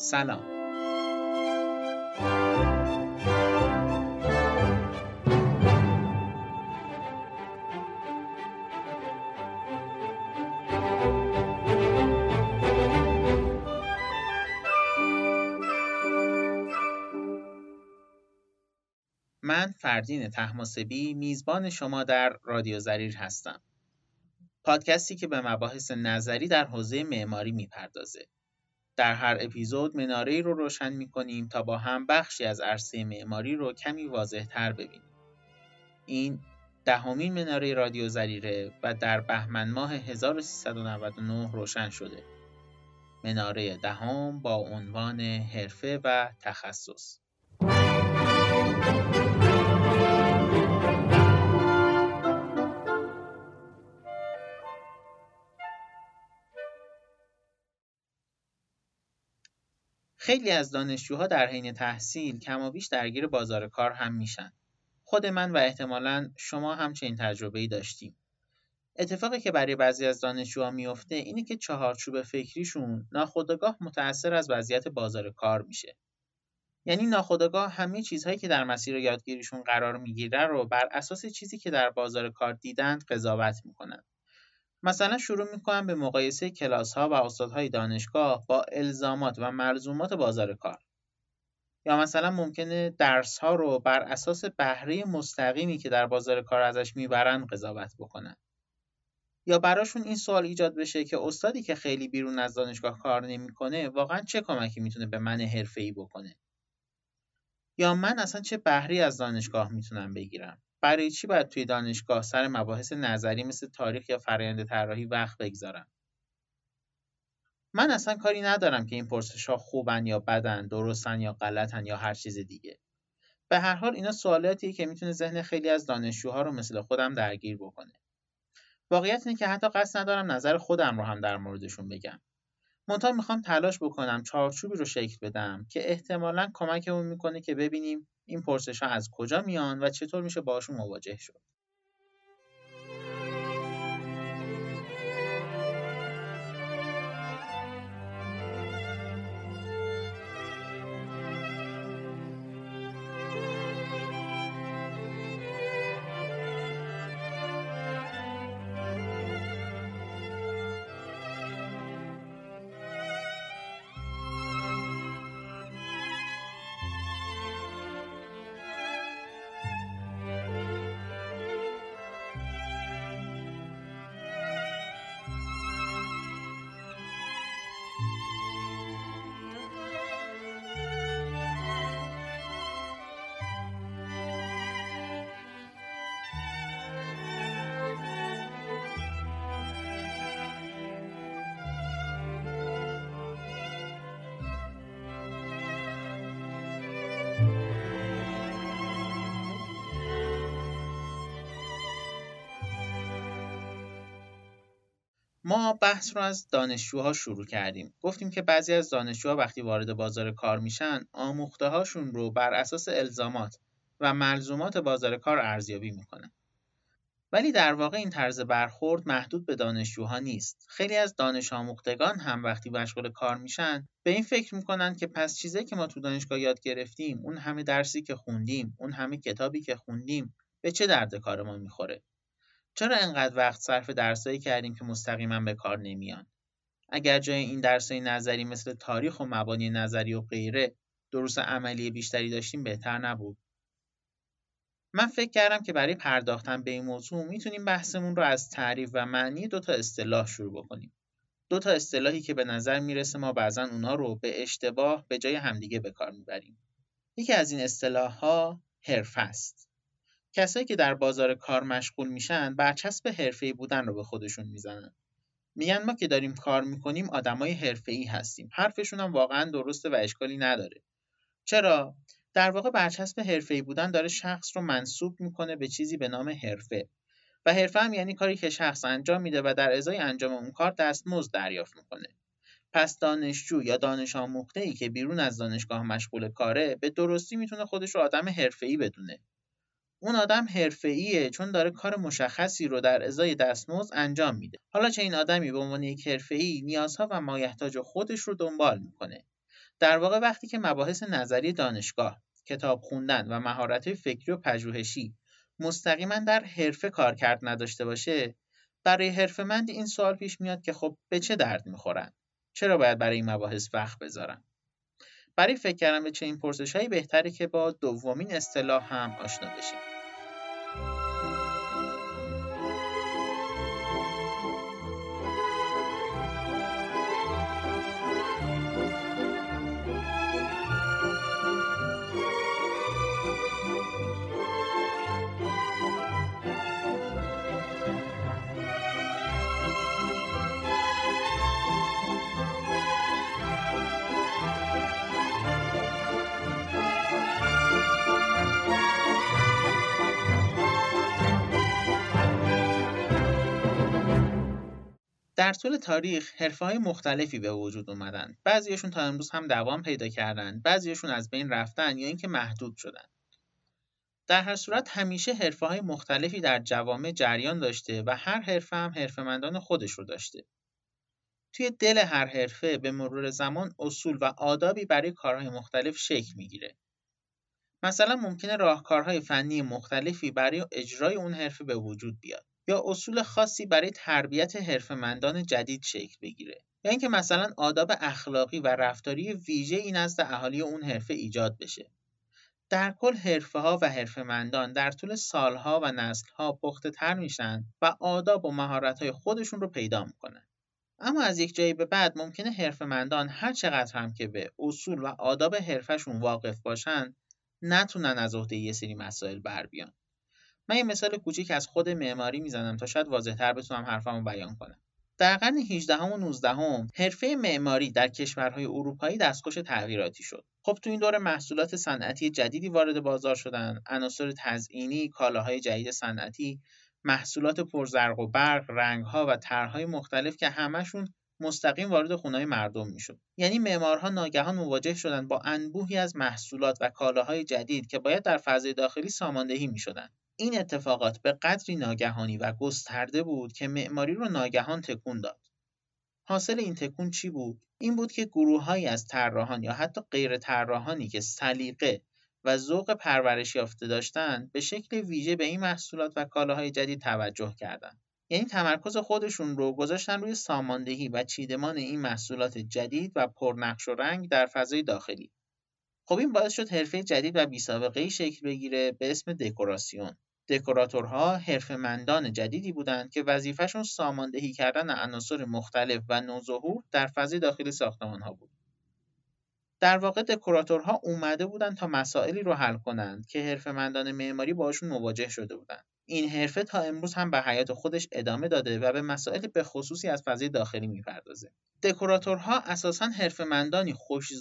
سلام من فردین تحماسبی میزبان شما در رادیو زریر هستم. پادکستی که به مباحث نظری در حوزه معماری می‌پردازه. در هر اپیزود مناره رو روشن می‌کنیم تا با هم بخشی از عرصه معماری رو کمی واضح تر ببینیم. این دهمین مناره رادیو زریره و در بهمن ماه 1399 روشن شده. مناره دهم با عنوان حرفه و تخصص خیلی از دانشجوها در حین تحصیل کمابیش درگیر بازار کار هم میشن. خود من و احتمالا شما هم چنین تجربه‌ای داشتیم. اتفاقی که برای بعضی از دانشجوها میفته اینه که چهارچوب فکریشون ناخودآگاه متأثر از وضعیت بازار کار میشه. یعنی ناخودآگاه همه چیزهایی که در مسیر یادگیریشون قرار می‌گیره رو بر اساس چیزی که در بازار کار دیدند قضاوت می‌کنن. مثلا شروع می‌کنن به مقایسه کلاس ها و استادهای دانشگاه با الزامات و ملزومات بازار کار. یا مثلا ممکنه درس ها رو بر اساس بهره مستقیمی که در بازار کار ازش می‌برن قضاوت بکنن. یا براشون این سوال ایجاد بشه که استادی که خیلی بیرون از دانشگاه کار نمی‌کنه واقعا چه کمکی می‌تونه به من حرفه‌ای بکنه یا من اصلا چه بهری از دانشگاه می‌تونم بگیرم برای چی باید توی دانشگاه سر مباحث نظری مثل تاریخ یا فرآیند طراحی وقت بگذارم؟ من اصلا کاری ندارم که این پرسش ها خوبن یا بدن درستن یا غلطن یا هر چیز دیگه. به هر حال اینا سوالاتیه که می‌تونه ذهن خیلی از دانشجوها رو مثل خودم درگیر بکنه. واقعیت اینه که حتی قصد ندارم نظر خودم رو هم در موردشون بگم. منتها می‌خوام تلاش بکنم چارچوبی رو شکل بدم که احتمالا کمکمون می‌کنه که ببینیم این پرسش ها از کجا میان و چطور میشه باشون مواجه شد؟ ما بحث رو از دانشجوها شروع کردیم. گفتیم که بعضی از دانشجوها وقتی وارد بازار کار میشن، آموخته هاشون رو بر اساس الزامات و ملزومات بازار کار ارزیابی می‌کنن. ولی در واقع این طرز برخورد محدود به دانشجوها نیست. خیلی از دانش آموختگان هم وقتی مشغول کار میشن به این فکر می‌کنن که پس چیزی که ما تو دانشگاه یاد گرفتیم، اون همه درسی که خوندیم، اون همه کتابی که خوندیم به چه درد کار ما می‌خوره؟ چرا انقدر وقت صرف درسایی کردیم که مستقیما به کار نمیان؟ اگر جای این درسای نظری مثل تاریخ و مبانی نظری و غیره دروس عملی بیشتری داشتیم بهتر نبود؟ من فکر کردم که برای پرداختن به این موضوع می‌تونیم بحثمون رو از تعریف و معنی دو تا اصطلاح شروع بکنیم. دو تا اصطلاحی که به نظر می‌رسه ما بعضا اونا رو به اشتباه به جای همدیگه به کار می‌بریم. یکی از این اصطلاح ها حرفه است. کسایی که در بازار کار مشغول میشن برچسب حرفه‌ای بودن رو به خودشون می‌زنن. میگن ما که داریم کار می‌کنیم آدمای حرفه‌ای هستیم. حرفشون هم واقعا درسته و اشکالی نداره. چرا؟ در واقع برچسب حرفه‌ای بودن داره شخص رو منصوب می‌کنه به چیزی به نام حرفه. و حرفه هم یعنی کاری که شخص انجام میده و در ازای انجام اون کار دستمزد دریافت می‌کنه. پس دانشجو یا دانش آموخته ای که بیرون از دانشگاه مشغول کاره به درستی می‌تونه خودش رو آدم حرفه‌ای بدونه. اون آدم حرفه‌ایه چون داره کار مشخصی رو در ازای دستمزد انجام میده. حالا چه این آدمی به عنوان یک حرفه‌ای نیازها و مایحتاج خودش رو دنبال می‌کنه. در واقع وقتی که مباحث نظری دانشگاه، کتاب خوندن و مهارت فکری و پژوهشی مستقیما در حرفه کار کرد نداشته باشه برای حرفه‌مند این سوال پیش میاد که خب به چه درد می‌خورن چرا باید برای این مباحث وقت بذارن برای فکر کردن به چه این پرسش هایی بهتره که با دومین اصطلاح هم آشنا بشیم در طول تاریخ های مختلفی به وجود اومدن. بعضیشون تا امروز هم دوام پیدا کردن، بعضیشون از بین رفتن یا اینکه محدود شدن. در هر صورت همیشه های مختلفی در جوامع جریان داشته و هر حرفه هم حرفمندان خودش رو داشته. توی دل هر حرفه به مرور زمان اصول و آدابی برای کارهای مختلف شکل می‌گیره. مثلا ممکنه راهکارهای فنی مختلفی برای اجرای اون حرفه به وجود بیاد. یا اصول خاصی برای تربیت حرفمندان جدید شکل بگیره؟ یا اینکه مثلا آداب اخلاقی و رفتاری ویژه ای نزد اهالی اون حرفه ایجاد بشه. در کل حرفه ها و حرفمندان در طول سالها و نسلها پخته تر میشن و آداب و مهارت های خودشون رو پیدا می‌کنن. اما از یک جایی به بعد ممکنه حرفمندان هر چقدر هم که به اصول و آداب حرفشون واقف باشن نتونن از عهده یه سری مسائل بر بیان. من یه مثال کوچیک از خود معماری می‌زنم تا شاید واضحتر بتونم حرفمو بیان کنم در قرن 18 و 19 هم حرفه معماری در کشورهای اروپایی دستخوش تغییراتی شد. خب تو این دور محصولات صنعتی جدیدی وارد بازار شدن، عناصر تزئینی، کالاهای جدید صنعتی، محصولات پرزرق و برق، رنگها و طرحهای مختلف که همشون مستقیم وارد خونه‌های مردم می‌شد. یعنی معمارها ناگهان مواجه شدند با انبوهی از محصولات و کالاهای جدید که باید در فضای داخلی ساماندهی می‌شدند. این اتفاقات به قدری ناگهانی و گسترده بود که معماری رو ناگهان تکون داد. حاصل این تکون چی بود؟ این بود که گروههایی از طراحان یا حتی غیر طراحانی که سلیقه و ذوق پرورش یافته داشتند به شکل ویژه به این محصولات و کالاهای جدید توجه کردند. یعنی تمرکز خودشون رو گذاشتن روی ساماندهی و چیدمان این محصولات جدید و پرنقش و رنگ در فضای داخلی. خب این باعث شد حرفه جدید و بیسابقه‌ای شکل بگیره به اسم دکوراسیون. دکوراتورها حرفه‌مندان جدیدی بودند که وظیفهشون ساماندهی کردن عناصر مختلف و نوظهور در فضای داخلی ساختمانها بود. در واقع دکوراتورها اومده بودند تا مسائلی رو حل کنند که حرفه‌مندان معماری باشون مواجه شده بودند. این حرفه تا امروز هم به حیات خودش ادامه داده و به مسائل به خصوصی از فضای داخلی می‌پردازه. دکوراتورها اساساً حرفه‌مندانی خوش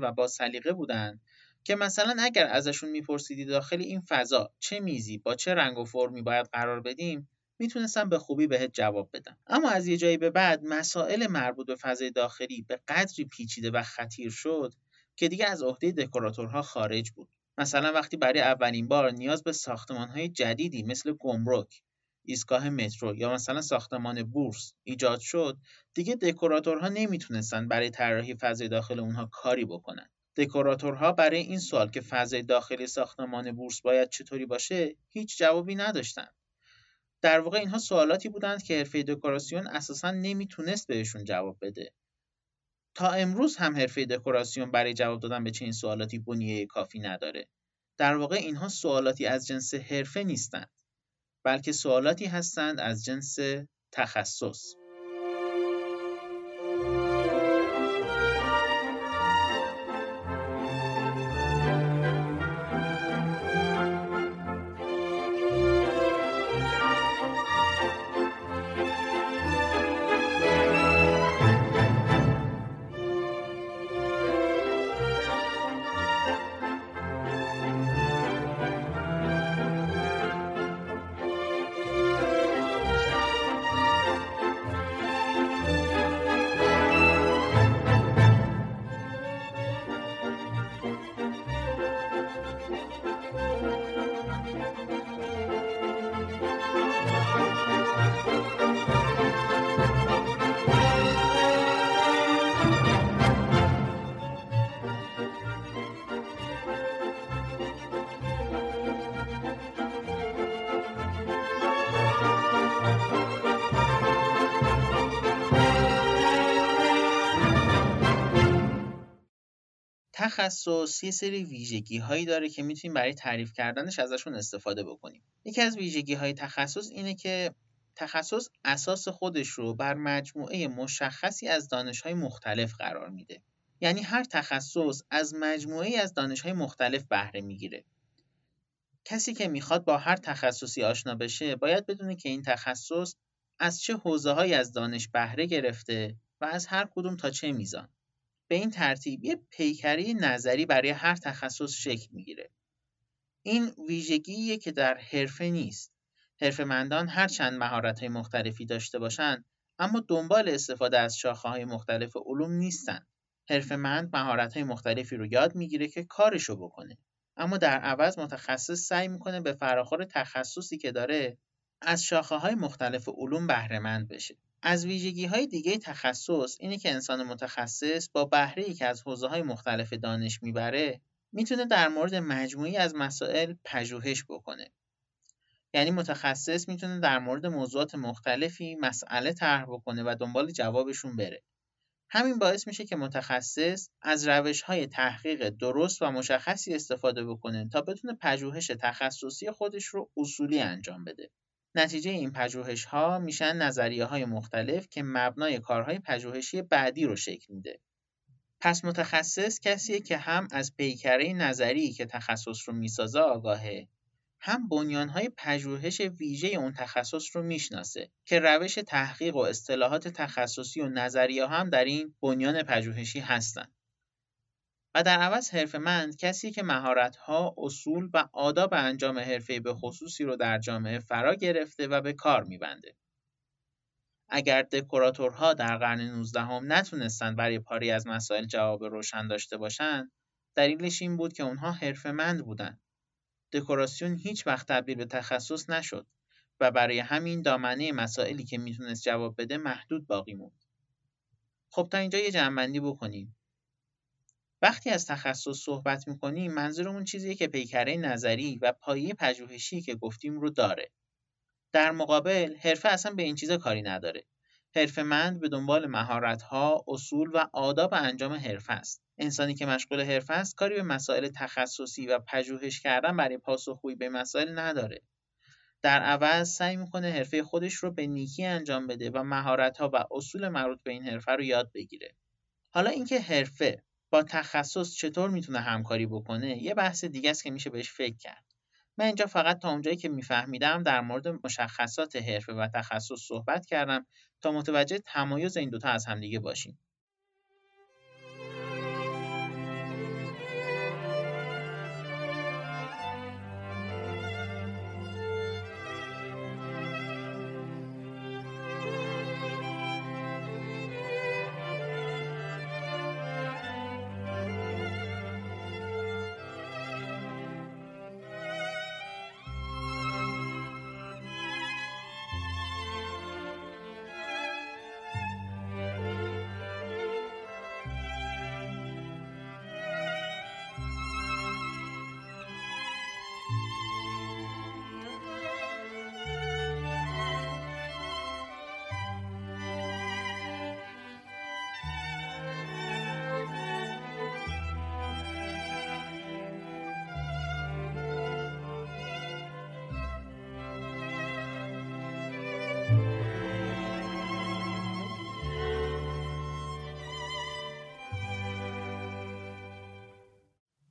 و با سلیقه بودند که مثلا اگر ازشون میپرسیدی داخل این فضا چه میزی با چه رنگ و فرمی باید قرار بدیم می‌تونستم به خوبی بهت جواب بدم. اما از یه جایی به بعد مسائل مربوط به فضای داخلی به قدری پیچیده و خطیر شد که دیگه از عهده دکوراتورها خارج بود. مثلا وقتی برای اولین بار نیاز به ساختمانهای جدیدی مثل گمرک ایستگاه مترو یا مثلا ساختمان بورس ایجاد شد دیگه دکوراتورها نمی‌تونستن برای طراحی فضای داخل اونها کاری بکنن. دکوراتورها برای این سوال که فضای داخلی ساختمان بورس باید چطوری باشه هیچ جوابی نداشتند. در واقع اینها سوالاتی بودند که حرفه دکوراسیون اساسا نمی‌تونست بهشون جواب بده. تا امروز هم حرفه دکوراسیون برای جواب دادن به چنین سوالاتی بنیه کافی نداره. در واقع اینها سوالاتی از جنس حرفه نیستند بلکه سوالاتی هستند از جنس تخصص. تخصص یه سری ویژگی هایی داره که می‌تونیم برای تعریف کردنش ازشون استفاده بکنیم. یکی از ویژگی های تخصص اینه که تخصص اساس خودش رو بر مجموعه مشخصی از دانش های مختلف قرار میده. یعنی هر تخصص از مجموعه از دانش های مختلف بهره می‌گیره. کسی که می‌خواد با هر تخصصی آشنا بشه باید بدونه که این تخصص از چه حوزه های از دانش بهره گرفته و از هر کدوم تا چه میزان. به این ترتیب یه پیکری نظری برای هر تخصص شکل می‌گیره. این ویژگیه که در حرفه نیست. حرفه‌مندان هر چند مهارت‌های مختلفی داشته باشند، اما دنبال استفاده از های مختلف علوم نیستن. حرفه‌مند مهارت‌های مختلفی رو یاد می‌گیره که کارشو بکنه. اما در عوض متخصص سعی می‌کنه به فراخور تخصصی که داره از شاخه های مختلف علوم بهرهمند بشه. از ویژگی های دیگه تخصص اینه که انسان متخصص با بهره ای که از حوزه های مختلف دانش می‌بره می‌تونه در مورد مجموعی از مسائل پژوهش بکنه. یعنی متخصص می‌تونه در مورد موضوعات مختلفی مسئله طرح بکنه و دنبال جوابشون بره. همین باعث میشه که متخصص از روش های تحقیق درست و مشخصی استفاده بکنه تا بتونه پژوهش تخصصی خودش رو اصولی انجام بده. نتیجه این پژوهش ها میشن نظریه های مختلف که مبنای کارهای پژوهشی بعدی رو شکل میده. پس متخصص کسیه که هم از پیکره نظری که تخصص رو می‌سازه آگاهه هم بنیانهای پژوهش ویژه اون تخصص رو می‌شناسه که روش تحقیق و اصطلاحات تخصصی و نظریه هم در این بنیان پژوهشی هستند. و در عوض حرفه‌مند کسی که مهارت‌ها، اصول و آداب انجام حرفه به خصوصی رو در جامعه فرا گرفته و به کار میبنده. اگر دکوراتورها در قرن 19 هم نتونستند برای پاری از مسائل جواب روشن داشته باشند، دلیلش این بود که اونها حرفه‌مند بودند. دکوراسیون هیچ وقت تبدیل به تخصص نشد و برای همین دامنه مسائلی که می‌تونست جواب بده محدود باقی موند. خب تا اینجا یه جمعبندی بکنیم. وقتی از تخصص صحبت می‌کنیم منظورمون چیزیه که پیکره نظری و پایه پژوهشی که گفتیم رو داره. در مقابل حرفه اصلا به این چیزا کاری نداره. حرفه‌مند به دنبال مهارت‌ها، اصول و آداب انجام حرفه است. انسانی که مشغول حرفه است کاری به مسائل تخصصی و پژوهش کردن برای پاسخگویی به مسائل نداره. در عوض سعی می‌کنه حرفه خودش رو به نیکی انجام بده و مهارت‌ها و اصول مربوط به این حرفه رو یاد بگیره. حالا اینکه حرفه با تخصص چطور می‌تونه همکاری بکنه یه بحث دیگه است که میشه بهش فکر کرد. من اینجا فقط تا اونجایی که میفهمیدم در مورد مشخصات حرفه و تخصص صحبت کردم تا متوجه تمایز این دوتا از همدیگه باشیم.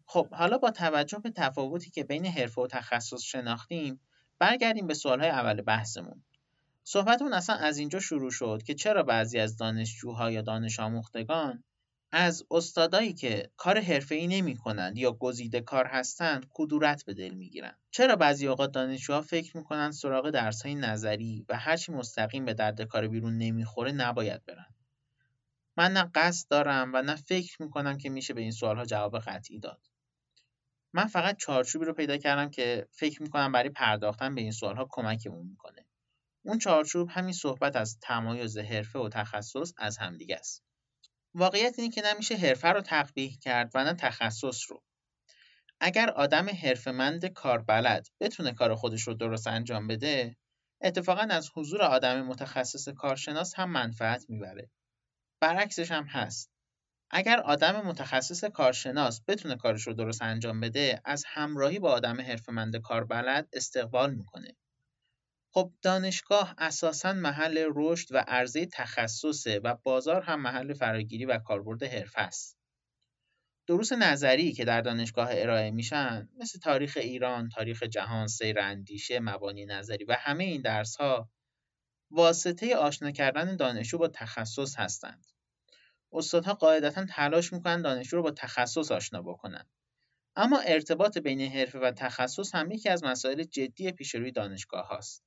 خب حالا با توجه به تفاوتی که بین حرفه و تخصص شناختیم برگردیم به سوالهای اول بحثمون. صحبتمون اصلا از اینجا شروع شد که چرا بعضی از دانشجوها یا دانش آموختگان از استادایی که کار حرفه‌ای نمی‌کنند یا گزیده کار هستند کدورت به دل می‌گیرند چرا بعضی اوقات دانشجوها فکر می‌کنند سراغ درسهای نظری و هرچی مستقیم به درد کار بیرون نمی‌خوره نباید برن؟ من نه قصد دارم و نه فکر می‌کنم که میشه به این سوالها جواب قطعی داد. من فقط چارچوبی رو پیدا کردم که فکر می‌کنم برای پرداختن به این سوالها کمکمون می‌کنه. اون چارچوب همین صحبت از تمایز حرفه و تخصص از همدیگه است. واقعیت اینه که نمیشه حرفه رو تقبیح کرد و نه تخصص رو. اگر آدم حرفمند کاربلد بتونه کار خودش رو درست انجام بده، اتفاقا از حضور آدم متخصص کارشناس هم منفعت می‌بره. برعکسش هم هست. اگر آدم متخصص کارشناس بتونه کارش رو درست انجام بده از همراهی با آدم حرفمند کاربلد استقبال می‌کنه خب دانشگاه اساسا محل رشد و عرضه تخصصه و بازار هم محل فراگیری و کاربرد حرفه است. دروس نظری که در دانشگاه ارائه میشن مثل تاریخ ایران، تاریخ جهان، سیر اندیشه، مبانی نظری و همه این درس ها واسطه آشنا کردن دانشجو با تخصص هستند. استادها قاعدتا تلاش می‌کنن دانشجو رو با تخصص آشنا بکنن. اما ارتباط بین حرفه و تخصص هم یکی از مسائل جدی پیش روی دانشگاه هاست.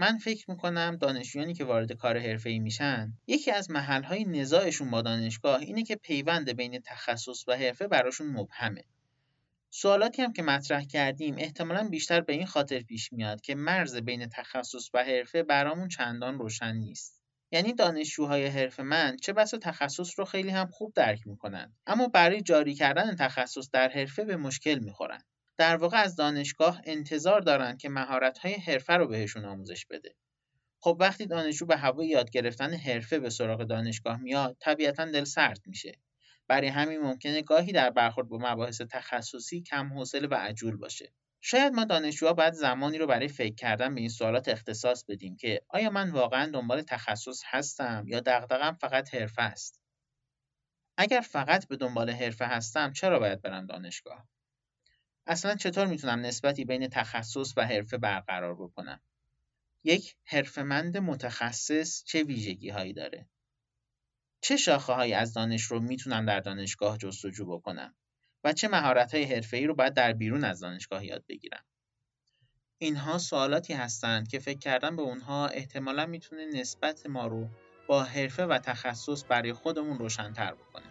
من فکر می‌کنم دانشجویانی که وارد کار حرفه‌ای میشن یکی از محلهای نزاعشون با دانشگاه اینه که پیوند بین تخصص و حرفه براشون مبهمه. سوالاتی هم که مطرح کردیم احتمالا بیشتر به این خاطر پیش میاد که مرز بین تخصص و حرفه برامون چندان روشن نیست. یعنی دانشجوهای حرفه من چه بسا تخصص رو خیلی هم خوب درک می‌کنن اما برای جاری کردن تخصص در حرفه به مشکل می‌خورن. در واقع از دانشگاه انتظار دارن که مهارت‌های حرفه رو بهشون آموزش بده. خب وقتی دانشجو به هوای یاد گرفتن حرفه به سراغ دانشگاه میاد طبیعتا دل سرد میشه. برای همین ممکنه گاهی در برخورد با مباحث تخصصی کم حوصله و عجول باشه. شاید ما دانشجوها باید زمانی رو برای فکر کردن به این سوالات اختصاص بدیم که آیا من واقعا دنبال تخصص هستم یا دغدغم فقط حرفه است؟ اگر فقط به دنبال حرفه هستم چرا باید برم دانشگاه؟ اصلا چطور می‌تونم نسبتی بین تخصص و حرفه برقرار بکنم؟ یک حرفمند متخصص چه ویژگی هایی داره؟ چه شاخه هایی از دانش رو می‌تونم در دانشگاه جستجو بکنم؟ و چه مهارت های حرفه ای رو باید در بیرون از دانشگاه یاد بگیرم؟ اینها سوالاتی هستند که فکر کردن به اونها احتمالا می‌تونه نسبت ما رو با حرفه و تخصص برای خودمون روشنتر بکنه.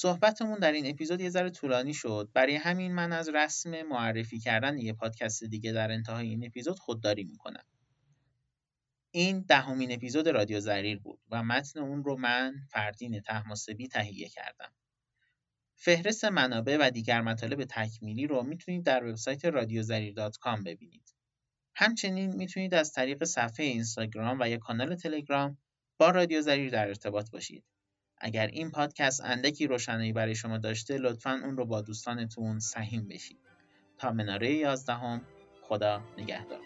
صحبتمون در این اپیزود یه ذره طولانی شد. برای همین من از رسم معرفی کردن یه پادکست دیگه در انتهای این اپیزود خودداری می‌کنم. این دهمین اپیزود رادیو زریر بود و متن اون رو من فردین تحماسبی تهیه کردم. فهرست منابع و دیگر مطالب تکمیلی رو می‌تونید در وبسایت رادیوزریر.com ببینید. همچنین می‌تونید از طریق صفحه اینستاگرام و یا کانال تلگرام با رادیو زریر در ارتباط باشید. اگر این پادکست اندکی روشنایی برای شما داشته لطفا اون رو با دوستانتون سهیم بشید. تا مناره یازدهم خدا نگهدار.